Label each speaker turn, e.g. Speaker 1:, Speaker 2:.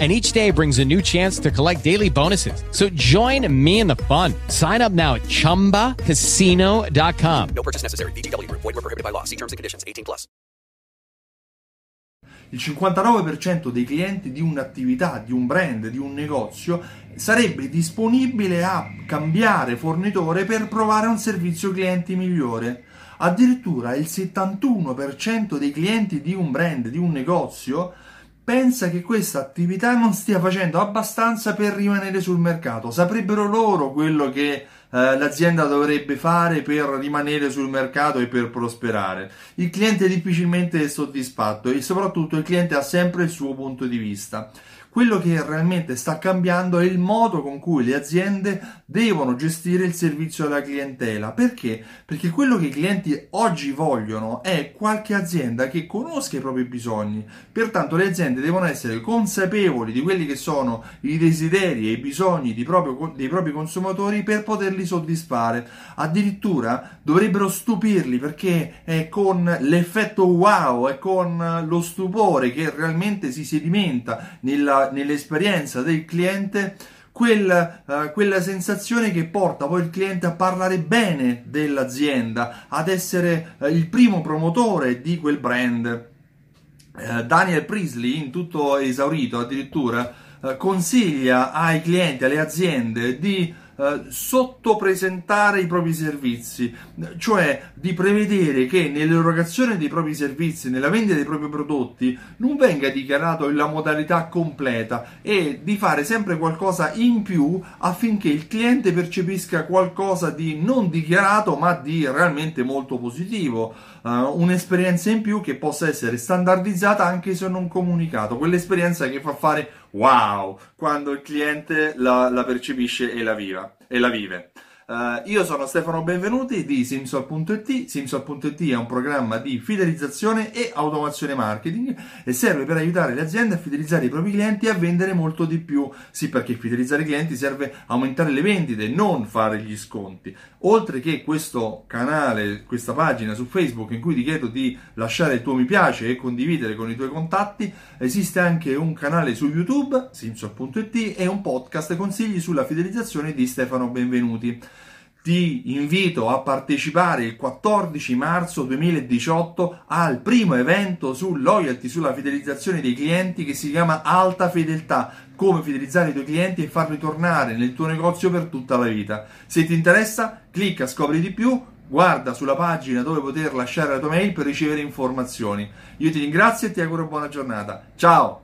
Speaker 1: and each day brings a new chance to collect daily bonuses. So join me in the fun. Sign up now at ChumbaCasino.com.
Speaker 2: No purchase necessary. BGW. Void were prohibited by law. See terms and conditions. 18 plus.
Speaker 3: Il 59% dei clienti di un'attività, di un brand, di un negozio sarebbe disponibile a cambiare fornitore per provare un servizio clienti migliore. Addirittura il 71% dei clienti di un brand, di un negozio, pensa che questa attività non stia facendo abbastanza per rimanere sul mercato. Saprebbero loro quello che eh, l'azienda dovrebbe fare per rimanere sul mercato e per prosperare. Il cliente difficilmente è soddisfatto e soprattutto il cliente ha sempre il suo punto di vista. Quello che realmente sta cambiando è il modo con cui le aziende devono gestire il servizio alla clientela. Perché? Perché quello che i clienti oggi vogliono è qualche azienda che conosca i propri bisogni. Pertanto le aziende devono essere consapevoli di quelli che sono i desideri e i bisogni proprio, dei propri consumatori per poterli soddisfare. Addirittura dovrebbero stupirli perché è con l'effetto wow, è con lo stupore che realmente si sedimenta nella nell'esperienza del cliente quel, uh, quella sensazione che porta poi il cliente a parlare bene dell'azienda, ad essere uh, il primo promotore di quel brand. Uh, Daniel Priestley, in tutto esaurito addirittura, consiglia ai clienti, alle aziende di eh, sottopresentare i propri servizi, cioè di prevedere che nell'erogazione dei propri servizi, nella vendita dei propri prodotti, non venga dichiarato la modalità completa e di fare sempre qualcosa in più affinché il cliente percepisca qualcosa di non dichiarato ma di realmente molto positivo, uh, un'esperienza in più che possa essere standardizzata anche se non comunicato, quell'esperienza che fa fare wow quando il cliente la, la percepisce e la, viva, e la vive. Uh, io sono Stefano Benvenuti di Simsol.it. Simsol.it è un programma di fidelizzazione e automazione marketing e serve per aiutare le aziende a fidelizzare i propri clienti e a vendere molto di più. Sì, perché fidelizzare i clienti serve aumentare le vendite, non fare gli sconti. Oltre che questo canale, questa pagina su Facebook in cui ti chiedo di lasciare il tuo mi piace e condividere con i tuoi contatti, esiste anche un canale su YouTube, Simsol.it, e un podcast consigli sulla fidelizzazione di Stefano Benvenuti ti invito a partecipare il 14 marzo 2018 al primo evento su loyalty, sulla fidelizzazione dei clienti che si chiama Alta Fedeltà, come fidelizzare i tuoi clienti e farli tornare nel tuo negozio per tutta la vita. Se ti interessa, clicca, scopri di più, guarda sulla pagina dove poter lasciare la tua mail per ricevere informazioni. Io ti ringrazio e ti auguro buona giornata. Ciao!